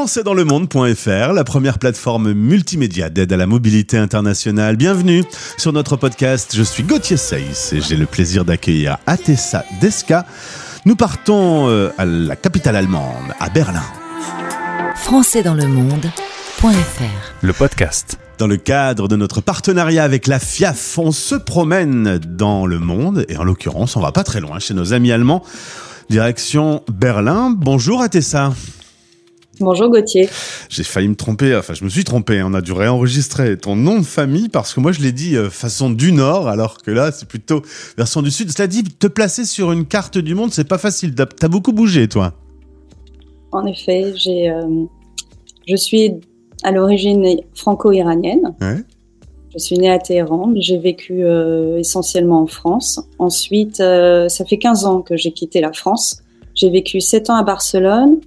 françaisdanslemonde.fr, la première plateforme multimédia d'aide à la mobilité internationale. Bienvenue sur notre podcast. Je suis Gauthier Seyss et j'ai le plaisir d'accueillir Atessa Deska. Nous partons euh, à la capitale allemande, à Berlin. françaisdanslemonde.fr Le podcast. Dans le cadre de notre partenariat avec la FIAF, on se promène dans le monde et en l'occurrence, on va pas très loin chez nos amis allemands. Direction Berlin. Bonjour Atessa. Bonjour Gauthier. J'ai failli me tromper, enfin je me suis trompé, on a dû réenregistrer ton nom de famille parce que moi je l'ai dit euh, façon du nord alors que là c'est plutôt version du sud. Cela dit, te placer sur une carte du monde c'est pas facile, t'as as beaucoup bougé toi. En effet, j'ai, euh, je suis à l'origine franco-iranienne. Je suis née à Téhéran, j'ai vécu euh, essentiellement en France. Ensuite, ça fait 15 ans que j'ai quitté la France. J'ai vécu 7 ans à Barcelone,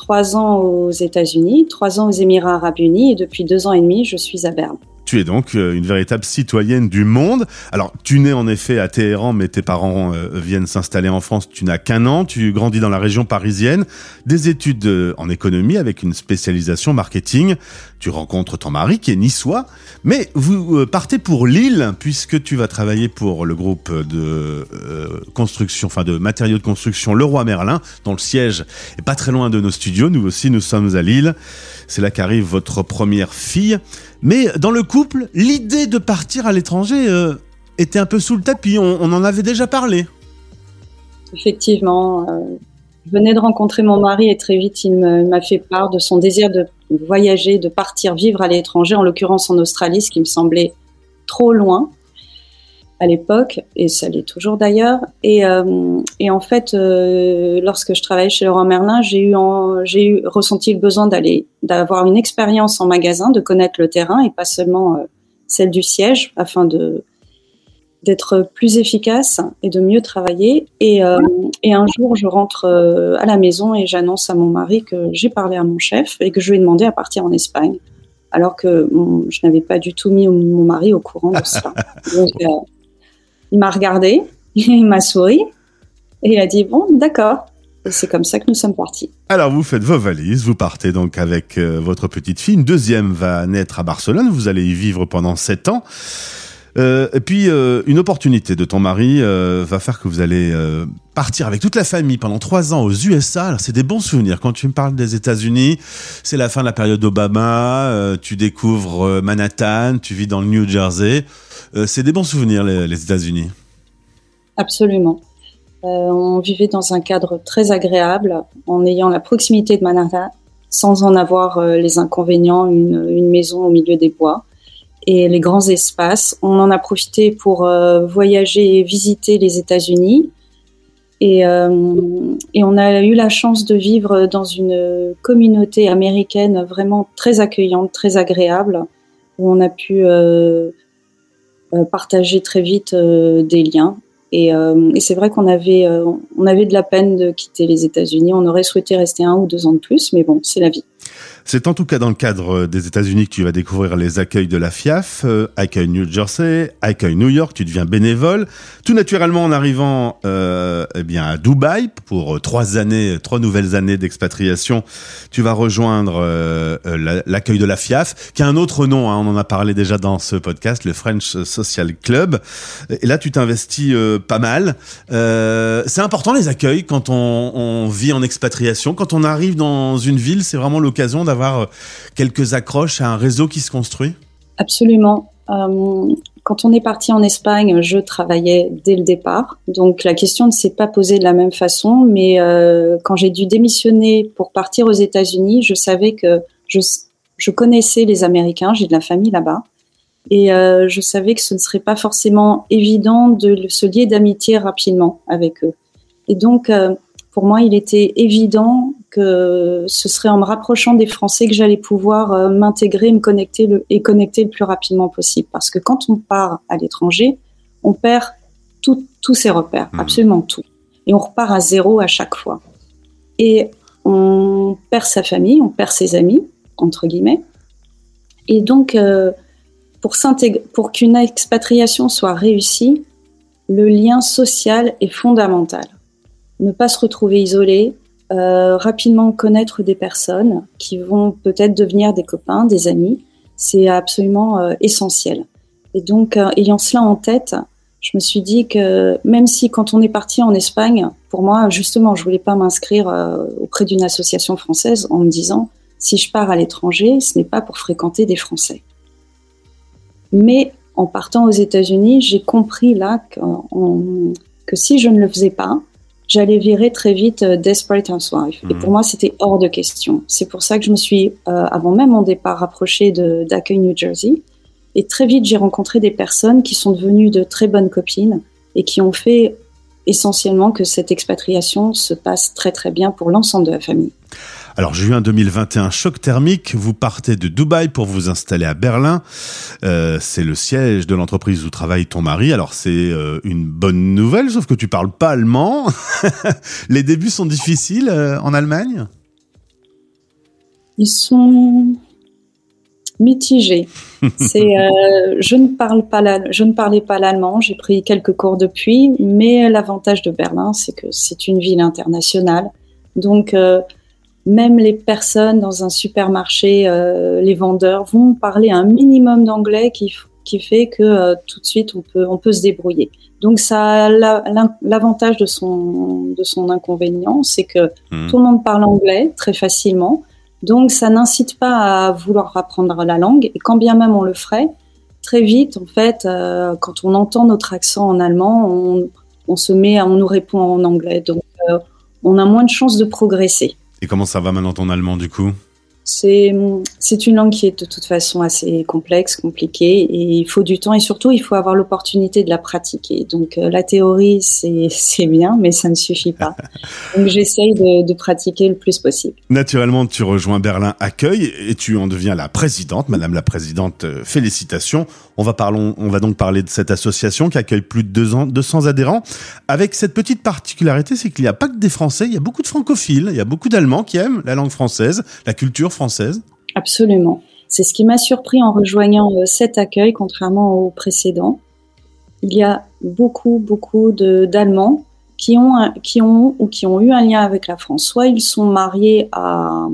trois ans aux États-Unis, trois ans aux Émirats arabes unis et depuis deux ans et demi, je suis à Berne. Tu es donc euh, une véritable citoyenne du monde. Alors, tu nais en effet à Téhéran, mais tes parents euh, viennent s'installer en France. Tu n'as qu'un an. Tu grandis dans la région parisienne. Des études euh, en économie avec une spécialisation marketing. Tu rencontres ton mari qui est niçois. Mais vous partez pour Lille puisque tu vas travailler pour le groupe de construction, enfin de matériaux de construction Leroy Merlin, dont le siège est pas très loin de nos studios. Nous aussi, nous sommes à Lille. C'est là qu'arrive votre première fille. Mais dans le couple, l'idée de partir à l'étranger euh, était un peu sous le tapis. On, en avait déjà parlé. Effectivement. Euh, je venais de rencontrer mon mari et très vite il m'a fait part de son désir de voyager, de partir vivre à l'étranger, en l'occurrence en Australie, ce qui me semblait trop loin à l'époque, et ça l'est toujours d'ailleurs. Et, euh, et, en fait, euh, lorsque je travaillais chez Leroy Merlin, j'ai eu, j'ai eu ressenti le besoin d'aller, d'avoir une expérience en magasin, de connaître le terrain et pas seulement euh, celle du siège, afin de d'être plus efficace et de mieux travailler. Et, et un jour, je rentre à la maison et j'annonce à mon mari que j'ai parlé à mon chef et que je lui ai demandé à partir en Espagne, alors que je n'avais pas du tout mis mon mari au courant de cela. Donc, il m'a regardé, il m'a souri et il a dit bon, d'accord. Et c'est comme ça que nous sommes partis. Alors vous faites vos valises, vous partez donc avec euh, votre petite fille. Une deuxième va naître à Barcelone. Vous allez y vivre pendant sept ans. Euh, et puis euh, une opportunité de ton mari va faire que vous allez partir avec toute la famille pendant trois ans aux USA. Alors c'est des bons souvenirs. Quand tu me parles des États-Unis, c'est la fin de la période Obama. tu découvres Manhattan, tu vis dans le New Jersey. Euh, c'est des bons souvenirs, les, États-Unis. Absolument. Euh, on vivait dans un cadre très agréable, en ayant la proximité de Manhattan, sans en avoir euh, les inconvénients, une, maison au milieu des bois et les grands espaces. On en a profité pour voyager et visiter les États-Unis. Et, on a eu la chance de vivre dans une communauté américaine vraiment très accueillante, très agréable, où on a pu partager très vite euh, des liens. Et, euh, et c'est vrai qu'on avait, on avait de la peine de quitter les États-Unis. On aurait souhaité rester un ou deux ans de plus, mais bon, c'est la vie. C'est en tout cas dans le cadre des États-Unis que tu vas découvrir les accueils de la FIAF, euh, accueil New Jersey, accueil New York, tu deviens bénévole. Tout naturellement en arrivant euh, eh bien à Dubaï pour euh, trois années, trois nouvelles années d'expatriation, tu vas rejoindre euh, l'accueil de la FIAF, qui a un autre nom, hein, on en a parlé déjà dans ce podcast, le French Social Club. Et là, tu t'investis pas mal. c'est important les accueils quand on, on vit en expatriation, quand on arrive dans une ville, c'est vraiment l'occasion d'avoir euh, quelques accroches à un réseau qui se construit? Absolument. Euh, quand on est parti en Espagne, je travaillais dès le départ. Donc la question ne s'est pas posée de la même façon, mais euh, quand j'ai dû démissionner pour partir aux États-Unis, je savais que je, je connaissais les Américains, j'ai de la famille là-bas. Et je savais que ce ne serait pas forcément évident de se lier d'amitié rapidement avec eux. Et donc, pour moi, il était évident que ce serait en me rapprochant des Français que j'allais pouvoir euh, m'intégrer, me connecter le, et connecter le plus rapidement possible. Parce que quand on part à l'étranger, on perd tous ses repères, mmh. absolument tout. Et on repart à zéro à chaque fois. Et on perd sa famille, on perd ses amis, entre guillemets. Et donc, euh, pour, pour qu'une expatriation soit réussie, le lien social est fondamental ne pas se retrouver isolé, rapidement connaître des personnes qui vont peut-être devenir des copains, des amis. C'est absolument essentiel. Et donc, ayant cela en tête, je me suis dit que même si quand on est parti en Espagne, pour moi, justement, je voulais pas m'inscrire auprès d'une association française en me disant si je pars à l'étranger, ce n'est pas pour fréquenter des Français. Mais en partant aux États-Unis, j'ai compris là que, si je ne le faisais pas, j'allais virer très vite euh, Desperate Housewife. Et pour mhm. moi, c'était hors de question. C'est pour ça que je me suis, euh, avant même mon départ, rapprochée d'Accueil New Jersey. Et très vite, j'ai rencontré des personnes qui sont devenues de très bonnes copines et qui ont fait essentiellement que cette expatriation se passe très très bien pour l'ensemble de la famille. Alors juin 2021, choc thermique, vous partez de Dubaï pour vous installer à Berlin. Euh, c'est le siège de l'entreprise où travaille ton mari. Alors c'est euh, une bonne nouvelle, sauf que tu parles pas allemand. Les débuts sont difficiles euh, en Allemagne? Ils sont mitigés. C'est, je ne parle pas je ne parlais pas l'allemand. J'ai pris quelques cours depuis, mais l'avantage de Berlin, c'est que c'est une ville internationale. Donc même les personnes dans un supermarché, euh, les vendeurs vont parler un minimum d'anglais qui, qui fait que euh, tout de suite on peut, on peut se débrouiller. Donc ça a l'avantage de son, de son inconvénient, c'est que hmm. tout le monde parle anglais très facilement. Donc ça n'incite pas à vouloir apprendre la langue. Et quand bien même on le ferait, très vite, en fait, euh, quand on entend notre accent en allemand, on, on, se met, on nous répond en anglais. Donc on a moins de chances de progresser. Et comment ça va maintenant ton allemand du coup? C'est, une langue qui est de toute façon assez complexe, compliquée, et il faut du temps, et surtout, il faut avoir l'opportunité de la pratiquer. Donc, euh, la théorie, c'est, bien, mais ça ne suffit pas. Donc, j'essaye de, de, pratiquer le plus possible. Naturellement, tu rejoins Berlin Accueil, et tu en deviens la présidente. Madame la présidente, euh, félicitations. On va, parlons, on va donc parler de cette association qui accueille plus de 200 adhérents, avec cette petite particularité, c'est qu'il n'y a pas que des Français, il y a beaucoup de francophiles, il y a beaucoup d'Allemands qui aiment la langue française, la culture française Absolument. C'est ce qui m'a surpris en rejoignant euh, cet accueil, contrairement au précédent. Il y a beaucoup, beaucoup d'Allemands qui ont, qui ont ou qui ont eu un lien avec la France. Soit ils sont mariés à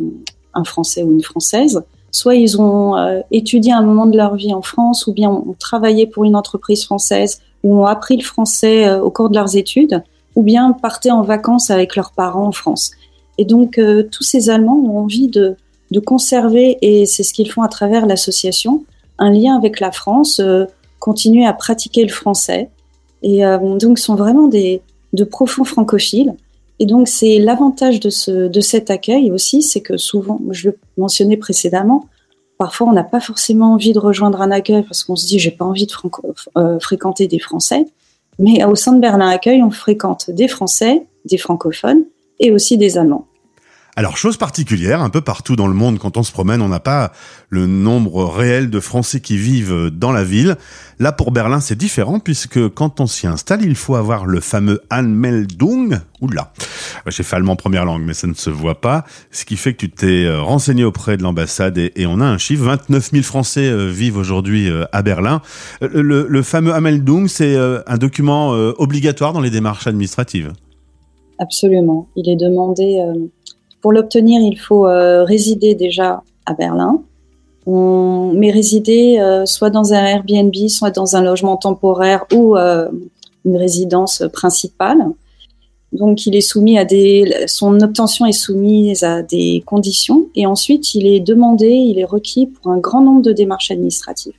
un Français ou une Française, soit ils ont euh, étudié un moment de leur vie en France, ou bien ont travaillé pour une entreprise française, ou ont appris le français euh, au cours de leurs études, ou bien partaient en vacances avec leurs parents en France. Et donc tous ces Allemands ont envie de, de conserver, et c'est ce qu'ils font à travers l'association, un lien avec la France, euh, continuer à pratiquer le français. Et euh, donc, sont vraiment des, de profonds francophiles. Et donc, c'est l'avantage de, ce, de cet accueil aussi, c'est que souvent, je le mentionnais précédemment, parfois on n'a pas forcément envie de rejoindre un accueil parce qu'on se dit j'ai pas envie de euh, fréquenter des Français. Mais au sein de Berlin Accueil, on fréquente des Français, des francophones et aussi des Allemands. Alors, chose particulière, un peu partout dans le monde, quand on se promène, on n'a pas le nombre réel de Français qui vivent dans la ville. Là, pour Berlin, c'est différent, puisque quand on s'y installe, il faut avoir le fameux Anmeldung. Oula, j'ai fait allemand première langue, mais ça ne se voit pas. Ce qui fait que tu t'es euh, renseigné auprès de l'ambassade et, on a un chiffre. 29 000 Français euh, vivent aujourd'hui euh, à Berlin. Le, le fameux Anmeldung, c'est un document obligatoire dans les démarches administratives? Absolument. Il est demandé pour l'obtenir, il faut euh, résider déjà à Berlin, on, mais résider euh, soit dans un Airbnb, soit dans un logement temporaire ou euh, une résidence principale. Donc, il est soumis à des, son obtention est soumise à des conditions et ensuite il est demandé, il est requis pour un grand nombre de démarches administratives.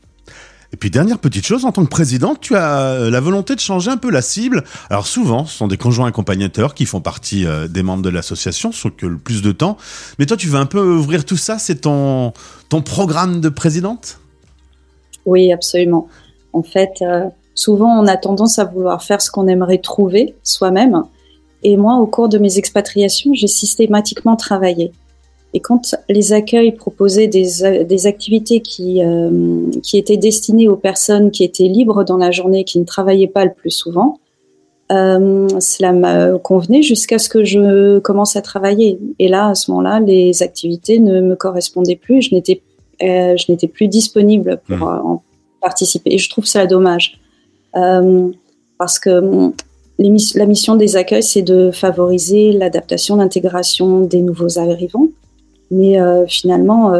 Et puis dernière petite chose, en tant que président, tu as euh, la volonté de changer un peu la cible. Alors souvent, ce sont des conjoints accompagnateurs qui font partie euh, des membres de l'association, sauf que le plus de temps. Mais toi, tu veux un peu ouvrir tout ça, c'est ton, ton programme de présidente? Oui, absolument. En fait, euh, souvent, on a tendance à vouloir faire ce qu'on aimerait trouver soi-même. Et moi, au cours de mes expatriations, j'ai systématiquement travaillé. Et quand les accueils proposaient des, des activités qui, euh, qui étaient destinées aux personnes qui étaient libres dans la journée, qui ne travaillaient pas le plus souvent, euh, cela me convenait jusqu'à ce que je commence à travailler. Et là, à ce moment-là, les activités ne me correspondaient plus. Je n'étais, euh, je n'étais plus disponible pour mmh. en participer. Et je trouve ça dommage. Parce que la mission des accueils, c'est de favoriser l'adaptation, l'intégration des nouveaux arrivants. Mais finalement,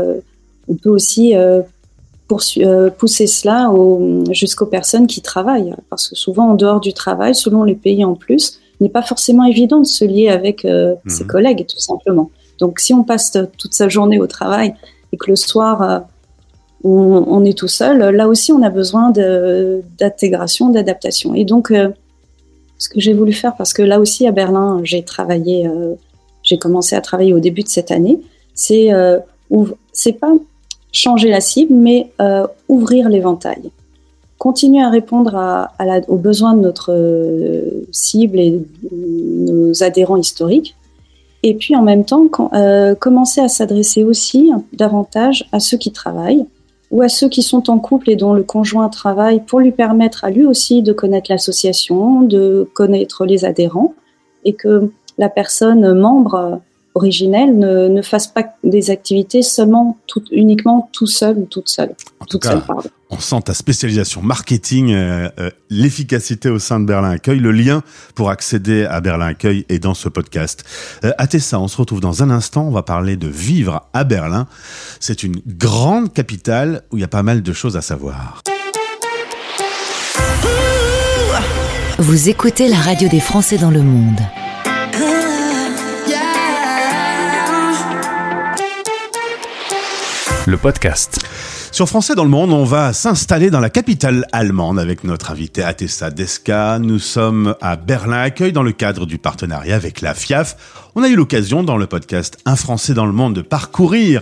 on peut aussi pousser cela jusqu'aux personnes qui travaillent. Parce que souvent, en dehors du travail, selon les pays en plus, n'est pas forcément évident de se lier avec mhm. ses collègues, tout simplement. Donc, si on passe toute sa journée au travail et que le soir, on, est tout seul, là aussi on a besoin d'intégration, d'adaptation. Et donc, euh, ce que j'ai voulu faire, parce que là aussi à Berlin, j'ai travaillé, euh, j'ai commencé à travailler au début de cette année, c'est euh, pas changer la cible, mais ouvrir l'éventail. Continuer à répondre à, aux besoins de notre cible et nos adhérents historiques, et puis en même temps, commencer à s'adresser aussi davantage à ceux qui travaillent, ou à ceux qui sont en couple et dont le conjoint travaille pour lui permettre à lui aussi de connaître l'association, de connaître les adhérents et que la personne membre originelle ne, ne fasse pas des activités seulement tout, uniquement tout seul ou toute seule. En tout cas, on sent ta spécialisation marketing, euh, euh, l'efficacité au sein de Berlin Accueil, le lien pour accéder à Berlin Accueil est dans ce podcast. Euh, Tessa, on se retrouve dans un instant, on va parler de vivre à Berlin. C'est une grande capitale où il y a pas mal de choses à savoir. Vous écoutez la radio des Français dans le monde. Le podcast. Sur Français dans le monde, on va s'installer dans la capitale allemande avec notre invité Atessa Deska. Nous sommes à Berlin Accueil dans le cadre du partenariat avec la FIAF. On a eu l'occasion dans le podcast Un Français dans le monde de parcourir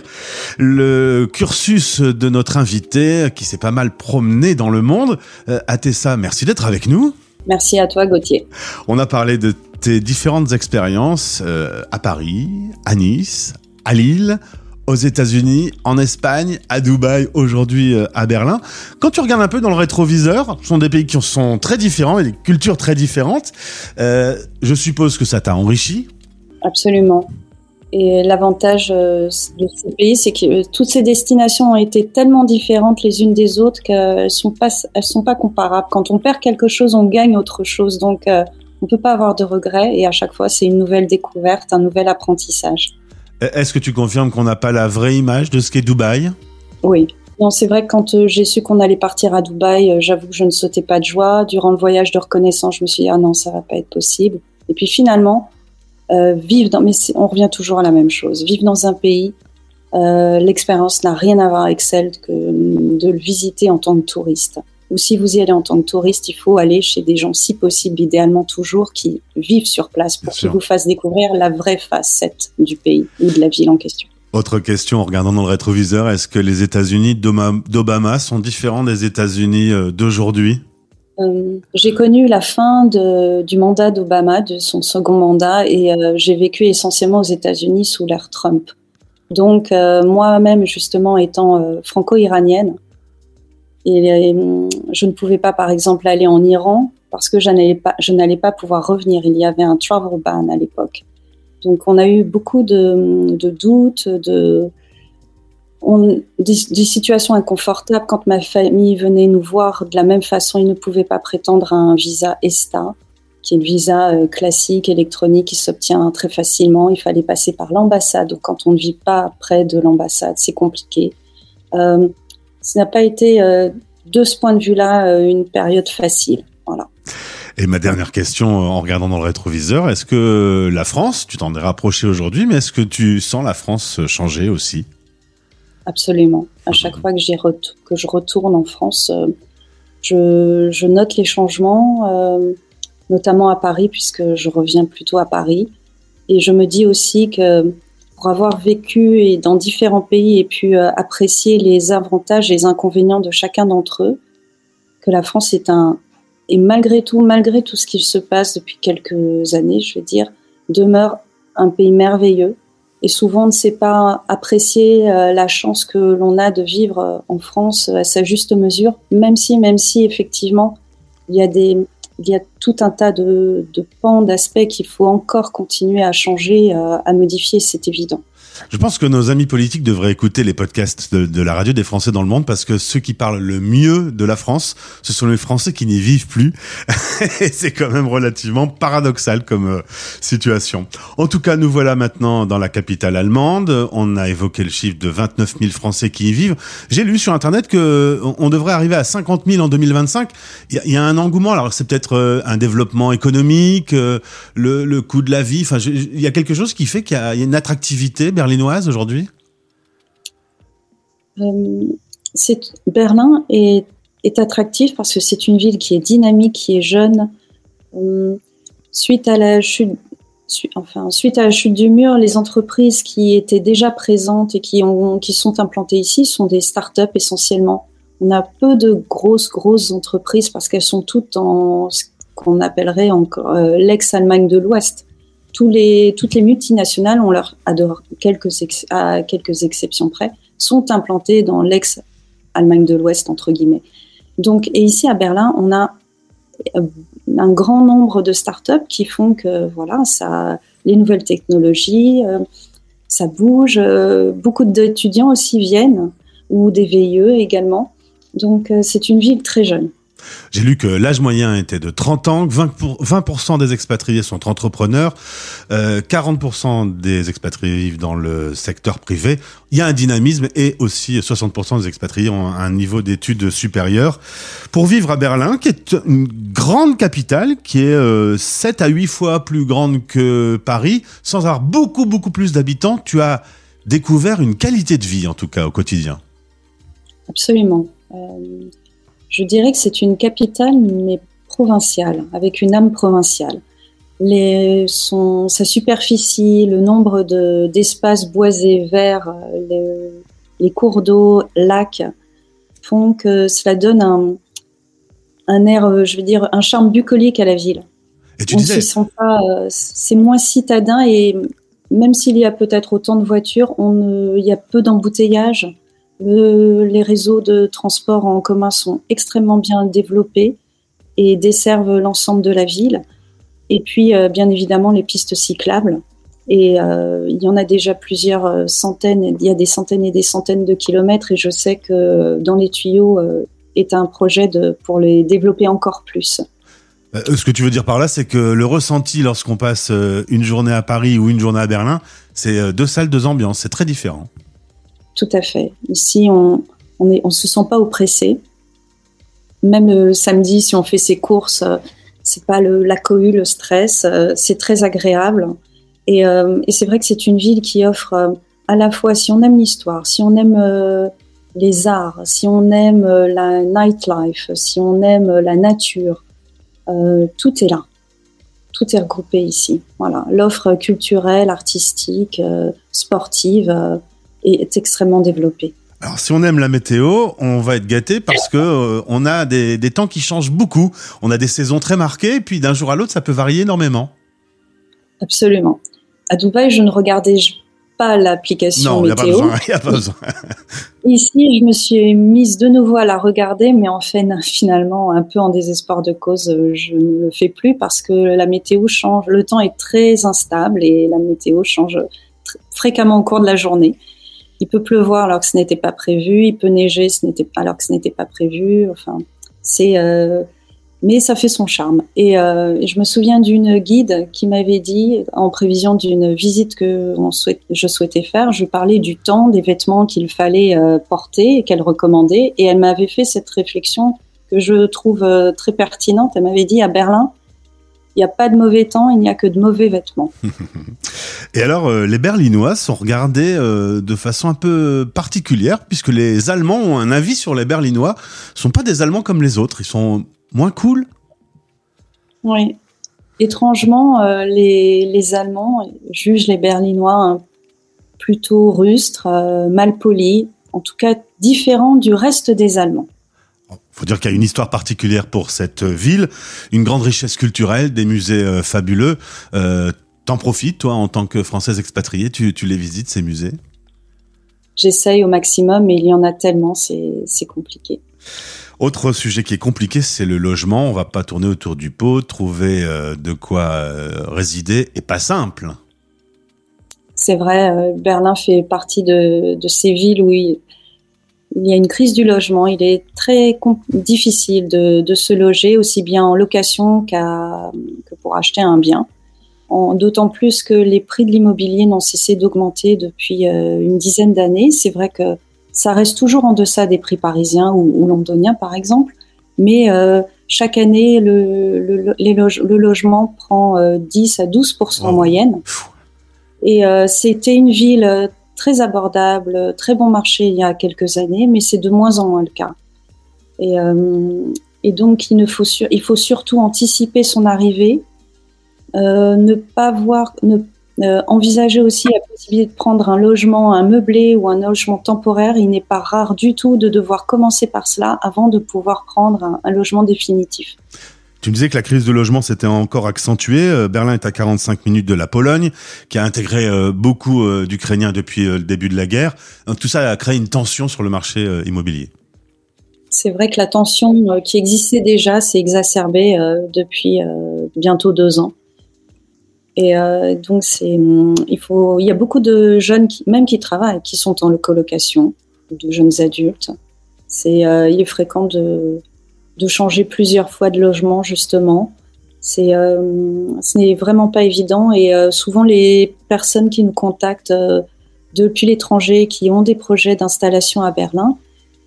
le cursus de notre invité qui s'est pas mal promené dans le monde. Euh, Atessa, merci d'être avec nous. Merci à toi Gauthier. On a parlé de tes différentes expériences euh, à Paris, à Nice, à Lille, aux États-Unis, en Espagne, à Dubaï, aujourd'hui euh, à Berlin. Quand tu regardes un peu dans le rétroviseur, ce sont des pays qui sont très différents et des cultures très différentes. Euh, je suppose que ça t'a enrichi. Absolument. Et l'avantage euh, de ces pays, c'est que toutes ces destinations ont été tellement différentes les unes des autres qu'elles pas, elles sont pas comparables. Quand on perd quelque chose, on gagne autre chose. Donc, on peut pas avoir de regrets. Et à chaque fois, c'est une nouvelle découverte, un nouvel apprentissage. Est-ce que tu confirmes qu'on n'a pas la vraie image de ce qu'est Dubaï? Oui. Non, c'est vrai que quand euh, j'ai su qu'on allait partir à Dubaï, euh, j'avoue que je ne sautais pas de joie. Durant le voyage de reconnaissance, je me suis dit ah non, ça va pas être possible. Et puis finalement, euh, mais on revient toujours à la même chose. Vivre dans un pays, l'expérience n'a rien à voir avec celle que de le visiter en tant que touriste ou si vous y allez en tant que touriste, il faut aller chez des gens, si possible, idéalement toujours, qui vivent sur place pour qu'ils vous fassent découvrir la vraie facette du pays ou de la ville en question. Autre question en regardant dans le rétroviseur, est-ce que les États-Unis d'Obama sont différents des États-Unis euh, d'aujourd'hui? Euh, J'ai connu la fin de, du mandat d'Obama, de son second mandat, et euh, j'ai vécu essentiellement aux États-Unis sous l'ère Trump. Donc moi-même, justement, étant franco-iranienne, et euh, je ne pouvais pas, par exemple, aller en Iran parce que je n'allais pas, pas pouvoir revenir. Il y avait un travel ban à l'époque. Donc, on a eu beaucoup de, doutes, de, des, situations inconfortables. Quand ma famille venait nous voir de la même façon, ils ne pouvaient pas prétendre à un visa ESTA, qui est le visa euh, classique, électronique, qui s'obtient très facilement. Il fallait passer par l'ambassade. Donc, quand on ne vit pas près de l'ambassade, c'est compliqué. Euh, ce n'a pas été, euh, de ce point de vue-là, euh, une période facile. Voilà. Et ma dernière question, euh, en regardant dans le rétroviseur, est-ce que la France, tu t'en es rapproché aujourd'hui, mais est-ce que tu sens la France changer aussi? Absolument. À chaque fois que, que je retourne en France, je, je note les changements, notamment à Paris, puisque je reviens plutôt à Paris. Et je me dis aussi que pour avoir vécu et dans différents pays et pu euh, apprécier les avantages et les inconvénients de chacun d'entre eux, que la France est un et malgré tout, malgré tout ce qui se passe depuis quelques années, je veux dire, demeure un pays merveilleux. Et souvent, on ne sait pas apprécier euh, la chance que l'on a de vivre euh, en France à sa juste mesure, même si, même si effectivement, il y a des, il y a tout un tas de, pans, d'aspects qu'il faut encore continuer à changer, à, à modifier, c'est évident. Je pense que nos amis politiques devraient écouter les podcasts de, la radio des Français dans le monde parce que ceux qui parlent le mieux de la France, ce sont les Français qui n'y vivent plus. Et c'est quand même relativement paradoxal comme euh, situation. En tout cas, nous voilà maintenant dans la capitale allemande. On a évoqué le chiffre de 29 000 Français qui y vivent. J'ai lu sur Internet que on devrait arriver à 50 000 en 2025. Il y, a un engouement. Alors c'est peut-être euh, un développement économique, euh, le, le coût de la vie. Enfin, il y a quelque chose qui fait qu'il y a une attractivité berlinoise aujourd'hui? Euh, Berlin est, est, attractif parce que c'est une ville qui est dynamique, qui est jeune. Euh, suite à la chute, enfin, suite à la chute du mur, les entreprises qui étaient déjà présentes et qui, ont, qui sont implantées ici sont des start-up essentiellement. On a peu de grosses, grosses entreprises parce qu'elles sont toutes en ce qu'on appellerait encore euh, l'ex-Allemagne de l'Ouest toutes les multinationales, on leur quelques, à quelques exceptions près, sont implantées dans l'ex-Allemagne de l'Ouest, entre guillemets. Donc, et ici à Berlin, on a euh, un grand nombre de startups qui font que, voilà, ça, les nouvelles technologies, euh, ça bouge. Euh, beaucoup d'étudiants aussi viennent, ou des VIE également. Donc, c'est une ville très jeune. J'ai lu que l'âge moyen était de 30 ans, 20%, des expatriés sont entrepreneurs, 40% euh, des expatriés vivent dans le secteur privé. Il y a un dynamisme et aussi 60% des expatriés ont un niveau d'études supérieur. Pour vivre à Berlin, qui est une grande capitale, qui est 7 euh, à 8 fois plus grande que Paris, sans avoir beaucoup, beaucoup plus d'habitants, tu as découvert une qualité de vie, en tout cas, au quotidien. Absolument. Euh, je dirais que c'est une capitale, mais provinciale, avec une âme provinciale. Les, son, sa superficie, le nombre d'espaces boisés, verts, les, cours d'eau, lacs, font que cela donne un, un air, je veux dire, un charme bucolique à la ville. Et tu disais... c'est moins citadin et même s'il y a peut-être autant de voitures, on, il y a peu d'embouteillages les réseaux de transport en commun sont extrêmement bien développés et desservent l'ensemble de la ville. Et puis, euh, bien évidemment, les pistes cyclables. Et euh, il y en a déjà plusieurs euh, centaines, il y a des centaines et des centaines de kilomètres. Et je sais que dans les tuyaux est un projet pour les développer encore plus. Ce que tu veux dire par là, c'est que le ressenti lorsqu'on passe une journée à Paris ou une journée à Berlin, c'est deux salles, deux ambiances. C'est très différent. Tout à fait. Ici, on ne se sent pas oppressé. Même le samedi, si on fait ses courses, euh, c'est pas le, la cohue, le stress. Euh, c'est très agréable. Et, euh, et c'est vrai que c'est une ville qui offre à la fois, si on aime l'histoire, si on aime les arts, si on aime la nightlife, si on aime la nature, tout est là. Tout est regroupé ici. Voilà, l'offre culturelle, artistique, sportive est extrêmement développé. Alors, si on aime la météo, on va être gâté parce que euh, on a des, des, temps qui changent beaucoup. On a des saisons très marquées, et puis d'un jour à l'autre, ça peut varier énormément. Absolument. À Dubaï, je ne regardais pas l'application météo. Non, il n'y a pas besoin. Ici, je me suis mise de nouveau à la regarder, mais en fait, finalement, un peu en désespoir de cause, je ne le fais plus parce que la météo change. Le temps est très instable et la météo change fréquemment au cours de la journée. Il peut pleuvoir alors que ce n'était pas prévu, il peut neiger alors que ce n'était pas prévu. Enfin, c'est euh, mais ça fait son charme. Et, euh, je me souviens d'une guide qui m'avait dit, en prévision d'une visite que je souhaitais faire, je parlais du temps, des vêtements qu'il fallait euh, porter et qu'elle recommandait, et elle m'avait fait cette réflexion que je trouve euh, très pertinente. Elle m'avait dit à Berlin, il n'y a pas de mauvais temps, il n'y a que de mauvais vêtements. Et alors, euh, les Berlinois sont regardés euh, de façon un peu particulière, puisque les Allemands ont un avis sur les Berlinois. Ils sont pas des Allemands comme les autres, ils sont moins cool. Oui. Étrangement, euh, les, Allemands jugent les Berlinois plutôt rustres, mal polis, en tout cas différents du reste des Allemands faut dire qu'il y a une histoire particulière pour cette ville, une grande richesse culturelle, des musées euh, fabuleux. Euh, T'en profites, toi, en tant que Française expatriée, tu, tu les visites, ces musées? J'essaye au maximum, mais il y en a tellement, c'est compliqué. Autre sujet qui est compliqué, c'est le logement. On va pas tourner autour du pot, trouver euh, de quoi euh, résider est pas simple. c'est vrai, Berlin fait partie de, ces villes où il, y a une crise du logement. Il est très difficile de, se loger aussi bien en location qu'à que pour acheter un bien. D'autant plus que les prix de l'immobilier n'ont cessé d'augmenter depuis une dizaine d'années. C'est vrai que ça reste toujours en deçà des prix parisiens ou, londoniens, par exemple. Mais euh, chaque année, le, le, le, logement prend 10 euh, à 12% en moyenne. Et euh, c'était une ville très abordable, très bon marché il y a quelques années, mais c'est de moins en moins le cas. Et, et donc, il, ne faut, il faut surtout anticiper son arrivée, ne pas voir, ne euh, envisager aussi la possibilité de prendre un logement, un meublé ou un logement temporaire. Il n'est pas rare du tout de devoir commencer par cela avant de pouvoir prendre un, logement définitif. Tu me disais que la crise de logement s'était encore accentuée. Euh, Berlin est à 45 minutes de la Pologne, qui a intégré euh, beaucoup d'Ukrainiens depuis le début de la guerre. Tout ça a créé une tension sur le marché immobilier. C'est vrai que la tension qui existait déjà s'est exacerbée depuis bientôt deux ans. Et euh, donc hum, il y a beaucoup de jeunes même qui travaillent, qui sont en colocation, de jeunes adultes. C'est, euh, il est fréquent de, de changer plusieurs fois de logement justement. C'est, euh, ce n'est vraiment pas évident et euh, souvent les personnes qui nous contactent euh, depuis l'étranger, qui ont des projets d'installation à Berlin,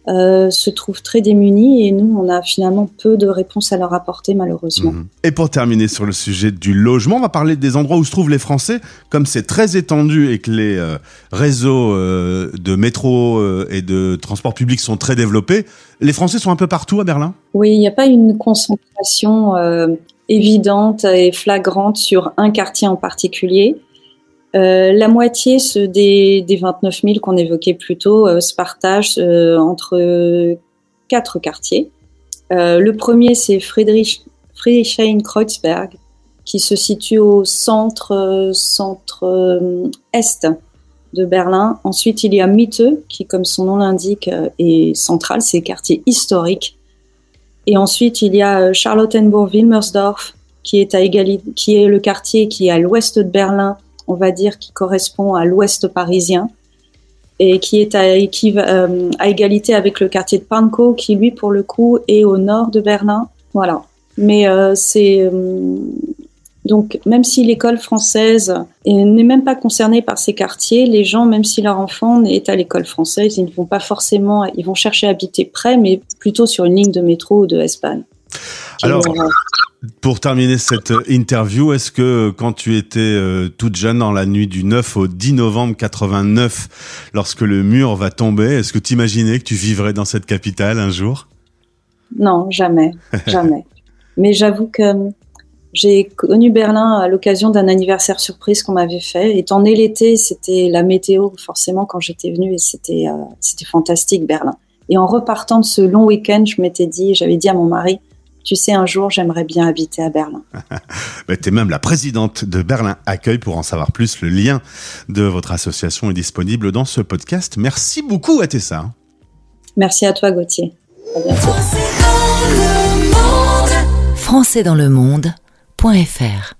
euh, se trouvent très démunis et nous, on a finalement peu de réponses à leur apporter malheureusement. Mhm. Et pour terminer sur le sujet du logement, on va parler des endroits où se trouvent les Français. Comme c'est très étendu et que les euh, réseaux euh, de métro et de transport public sont très développés, les Français sont un peu partout à Berlin? Oui, il n'y a pas une concentration évidente et flagrante sur un quartier en particulier. Euh, la moitié des, des 29 000 qu'on évoquait plus tôt euh, se partagent euh, entre quatre quartiers. le premier, c'est Friedrich, Friedrichshain-Kreuzberg, qui se situe au centre, centre est de Berlin. Ensuite, il y a Mitte, qui, comme son nom l'indique, est central, c'est quartier historique. Et ensuite, il y a Charlottenburg-Wilmersdorf, qui qui est le quartier qui est à l'ouest de Berlin, on va dire, qui correspond à l'ouest parisien et qui est à, euh, à, égalité avec le quartier de Pankow, qui lui, pour le coup, est au nord de Berlin. Voilà. Mais euh, c'est euh, donc même si l'école française n'est même pas concernée par ces quartiers, les gens, même si leur enfant est à l'école française, ils ne vont pas forcément, ils vont chercher à habiter près, mais plutôt sur une ligne de métro ou de S-Bahn. Alors, pour terminer cette interview, est-ce que quand tu étais euh, toute jeune dans la nuit du 9 au 10 novembre 89, lorsque le mur va tomber, est-ce que tu imaginais que tu vivrais dans cette capitale un jour? Non, jamais, jamais. Mais j'avoue que euh, j'ai connu Berlin à l'occasion d'un anniversaire surprise qu'on m'avait fait. Étant né l'été, c'était la météo forcément quand j'étais venue et c'était euh, c'était fantastique Berlin. Et en repartant de ce long week-end, je m'étais dit, j'avais dit à mon mari, tu sais, un jour, j'aimerais bien habiter à Berlin. tu es même la présidente de Berlin Accueil. Pour en savoir plus, le lien de votre association est disponible dans ce podcast. Merci beaucoup, Atessa. Merci à toi, Gauthier. À bientôt. Français dans le monde.fr